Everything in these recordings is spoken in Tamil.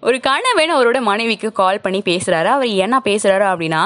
ஒரு கணவன் அவரோட மனைவிக்கு கால் பண்ணி பேசுறாரு. அவர் என்ன பேசுறாரு அப்படின்னா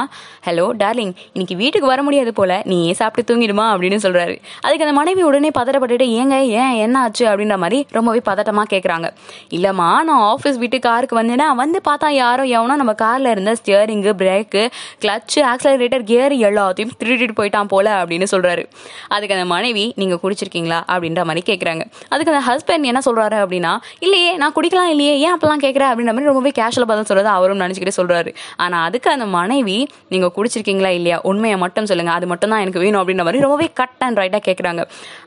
ஹலோ டார்லிங் இன்னைக்கு வீட்டுக்கு வர முடியாது போல. நீ ஏன் சாப்பிட்டு தூங்கிடுமா அப்படின்னு சொல்றாரு. அதுக்கு அந்த மனைவி உடனே பதட்டப்பட்டுட்டு ஏங்க ஏன் என்ன ஆச்சு? அப்படின்ற மாதிரி ரொம்பவே பதட்டமா கேக்குறாங்க. இல்லம்மா நான் ஆஃபீஸ் வீட்டு காருக்கு வந்தேன்னா வந்து பார்த்தா யாரோ எவனோ நம்ம கார்ல இருந்த steering brake clutch accelerator gear எல்லாத்தையும் திருடிட்டு போயிட்டான் போல அப்படின்னு சொல்றாரு. அதுக்கு அந்த மனைவி நீங்க குடிச்சிருக்கீங்களா? அப்படின்ற மாதிரி கேக்குறாங்க. அதுக்கு அந்த ஹஸ்பண்ட் என்ன சொல்றாரு அப்படின்னா இல்லையே நான் குடிக்கலாம் இல்லையே ஏன் அப்பெல்லாம் கேட்குற அப்படின்ற மாதிரி ரொம்பவே கேஷுவலாக பதில் சொல்றது அவரும் நினச்சிக்கிட்டு சொல்றாரு. ஆனா அதுக்கு அந்த மனைவி நீங்க குடிச்சிருக்கீங்களா இல்லையா? உண்மையை மட்டும் சொல்லுங்க. அது மட்டும் தான் எனக்கு வேணும் அப்படின்ற மாதிரி ரொம்பவே கட் அண்ட் ரைட்டாக கேட்குறாங்க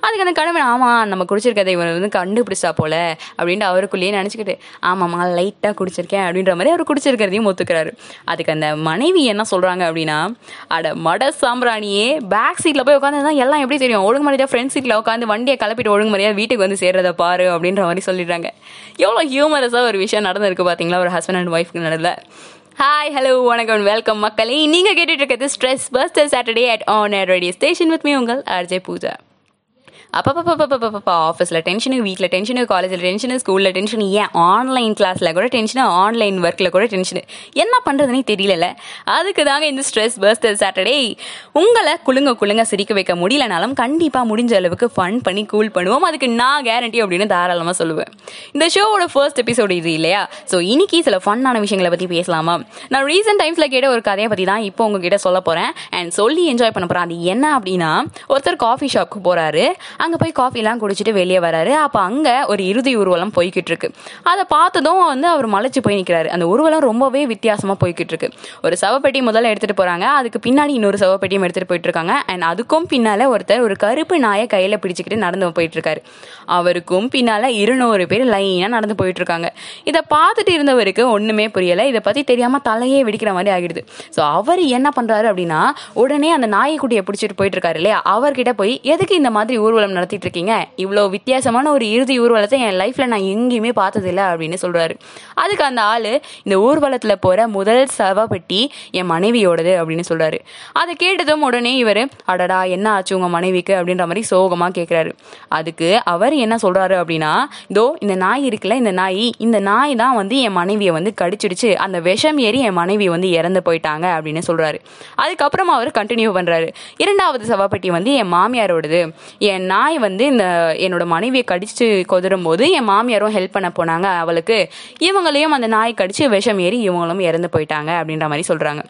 அதுக்கு அந்த கணவன் ஆமா நம்ம குடிச்சிருக்கதை இவன் வந்து கண்டுபிடிச்சா போல அப்படின்ட்டு அவருக்குள்ளேயே நினச்சிக்கிட்டு ஆமாம்மா லைட்டாக குடிச்சிருக்கேன் அப்படின்ற மாதிரி அவர் குடிச்சிருக்கிறதையும் ஒத்துக்கிறாரு. அதுக்கு அந்த மனைவி என்ன சொல்றாங்க அப்படின்னா அட மட சாம்பிராணியே பேக் சீட்டில் போய் உட்காந்து எல்லாம் எப்படி தெரியும்? ஒழுங்கு மரியாதை ஃப்ரண்ட் சீட்ல உட்காந்து வண்டியை கிளப்பிட்டு ஒழுங்கு மரியாதை வீட்டுக்கு வந்து சேர்றதை பாரு அப்படின்ற மாதிரி சொல்லிடுறாங்க. எவ்வளோ ஹியூமரஸாக ஒரு விஷயம் நடந்திருக்கு பார்த்தீங்களா ஒரு ஹஸ்பண்ட் அண்ட் ஒய்ஃப்க்கு நடந்தல ஹாய் ஹலோ வணக்கம் வெல்கம் மக்களே. நீங்கள் கேட்டுட்டு இருக்கிறது stress buster Saturday at on air radio station with me உங்கள் ஆர்ஜே பூஜா அப்பப்பப்பப்பப்பப்பா ஆஃபீஸில் டென்ஷனு வீட்டில் டென்ஷனு காலேஜில் டென்ஷனு ஸ்கூலில் டென்ஷன் ஏன் ஆன்லைன் கிளாஸில் கூட டென்ஷனு ஆன்லைன் ஒர்க்கில் கூட டென்ஷனு என்ன பண்ணுறதுனே தெரியல அதுக்கு தாங்க இந்த ஸ்ட்ரெஸ் பஸ்டர் சாட்டர்டே உங்களை குலுங்க குலுங்க சிரிக்க வைக்க முடியலனாலும் கண்டிப்பாக முடிஞ்ச அளவுக்கு ஃபன் பண்ணி கூல் பண்ணுவோம். அதுக்கு நான் கேரண்டி அப்படின்னு தாராளமாக சொல்லுவேன். இந்த ஷோவோட ஃபர்ஸ்ட் எபிசோடு இது இல்லையா? ஸோ இன்னைக்கு சில ஃபன்னான விஷயங்களை பற்றி பேசலாமா? நான் ரீசெண்ட் டைம்ஸில் கேட்ட ஒரு கதையை பற்றி தான் இப்போ உங்ககிட்ட சொல்ல போகிறேன் அண்ட் சொல்லி என்ஜாய் பண்ண போகிறேன் அது என்ன அப்படின்னா ஒருத்தர் காஃபி ஷாப்புக்கு போகிறாரு அங்கே போய் காஃபிலாம் குடிச்சிட்டு வெளியே வராரு. அப்போ அங்கே ஒரு இறுதி ஊர்வலம் போய்கிட்டு இருக்கு அதை பார்த்ததும் வந்து அவர் மலைச்சு போய் நிற்கிறாரு அந்த ஊர்வலம் ரொம்பவே வித்தியாசமாக போய்கிட்டு இருக்கு ஒரு சவப்பெட்டி முதல்ல எடுத்துகிட்டு போகிறாங்க அதுக்கு பின்னாடி இன்னொரு சவப்பெட்டியும் எடுத்துகிட்டு போயிட்டு இருக்காங்க அண்ட் அதுக்கும் பின்னால் ஒருத்தர் ஒரு கருப்பு நாயை கையில் பிடிச்சிக்கிட்டு நடந்து போயிட்டு இருக்காரு அவருக்கும் பின்னால் இருநூறு பேர் லைனாக நடந்து போயிட்டு இருக்காங்க இதை பார்த்துட்டு இருந்தவருக்கு ஒன்றுமே புரியலை. இதை பற்றி தெரியாமல் தலையே வெடிக்கிற மாதிரி ஆகிடுது. ஸோ அவர் என்ன பண்ணுறாரு அப்படின்னா உடனே அந்த நாய்க்குட்டியை பிடிச்சிட்டு போயிட்டு இருக்காரு இல்லையா? அவர்கிட்ட போய் எதுக்கு இந்த மாதிரி ஊர்வலம் நடத்திட்டு இருக்கீங்க இவ்வளோ வித்தியாசமான ஒரு இறுதி ஊர்வலத்தை என் லைஃப்ல நான் எங்கேயுமே பார்த்ததில்ல அப்படின்னு சொல்றாரு. அதுக்கு அந்த ஆளு இந்த ஊர்வலத்துல போற முதல் சவப்பெட்டி என் மனைவியோடது அப்படின்னு சொல்றாரு. அதை கேட்டதும் உடனே இவர் அடடா என்ன ஆச்சு உங்க மனைவிக்கு? அப்படின்ற மாதிரி சோகமா கேட்கிறாரு அதுக்கு அவர் என்ன சொல்றாரு அப்படின்னா இதோ இந்த நாய் இருக்குல்ல இந்த நாய் இந்த நாய் தான் வந்து என் மனைவியை வந்து கடிச்சிடுச்சு. அந்த விஷம் ஏறி என் மனைவி வந்து இறந்து போயிட்டாங்க. அப்படின்னு சொல்றாரு. அதுக்கப்புறமா அவர் கண்டினியூ பண்றாரு. இரண்டாவது சவாப்பட்டி வந்து என் மாமியாரோடது. என் நாய் வந்து இந்த என்னோட மனைவியை கடிச்சு கொதரும் போது என் மாமியாரும் ஹெல்ப் பண்ண போனாங்க. அவளுக்கு இவங்களையும் அந்த நாய் கடிச்சு விஷம் ஏறி இவங்களும் இறந்து போயிட்டாங்க அப்படின்ற மாதிரி சொல்றாங்க.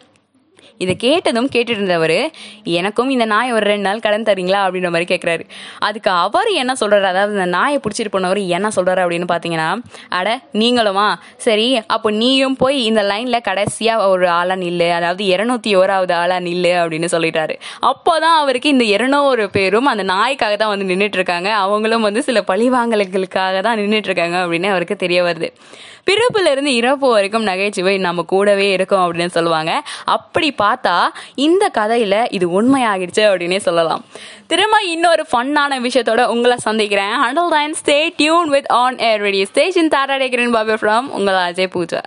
இதை கேட்டதும் கேட்டுட்டு இருந்தவர் எனக்கும் இந்த நாய் ஒரு ரெண்டு நாள் கடன் தரீங்களா? அப்படின்ற மாதிரி கேட்குறாரு அதுக்கு அவர் என்ன சொல்றாரு? அதாவது இந்த நாயை பிடிச்சிட்டு போனவர் என்ன சொல்கிறாரு அப்படின்னு பார்த்தீங்கன்னா அட நீங்களுமா? சரி அப்போ நீயும் போய் இந்த லைனில் கடைசியாக ஒரு ஆளாக நில்லு. அதாவது இரநூத்தி ஓராவது ஆளாக நில்லு அப்படின்னு சொல்லிட்டாரு. அப்போதான் அவருக்கு இந்த இரநூறு பேரும் அந்த நாய்க்காக தான் வந்து நின்றுட்டு இருக்காங்க அவங்களும் வந்து சில பழிவாங்கல்களுக்காக தான் நின்றுட்டு இருக்காங்க அப்படின்னு அவருக்கு தெரிய வருது. பிறப்புல இருந்து இறப்பு வரைக்கும் நகைச்சுவை நம்ம கூடவே இருக்கும் அப்படின்னு சொல்லுவாங்க. அப்படி பார்த்தா இந்த கதையில இது உண்மையாகிடுச்சு அப்படின்னே சொல்லலாம். திரும்ப இன்னொரு ஃபன்னான விஷயத்தோட உங்களை சந்திக்கிறேன். Handel time stay tune with on air radio station தாரா டேக்கிறேன் பாபி ஃப்ரம் உங்கள் அஜய் பூஜா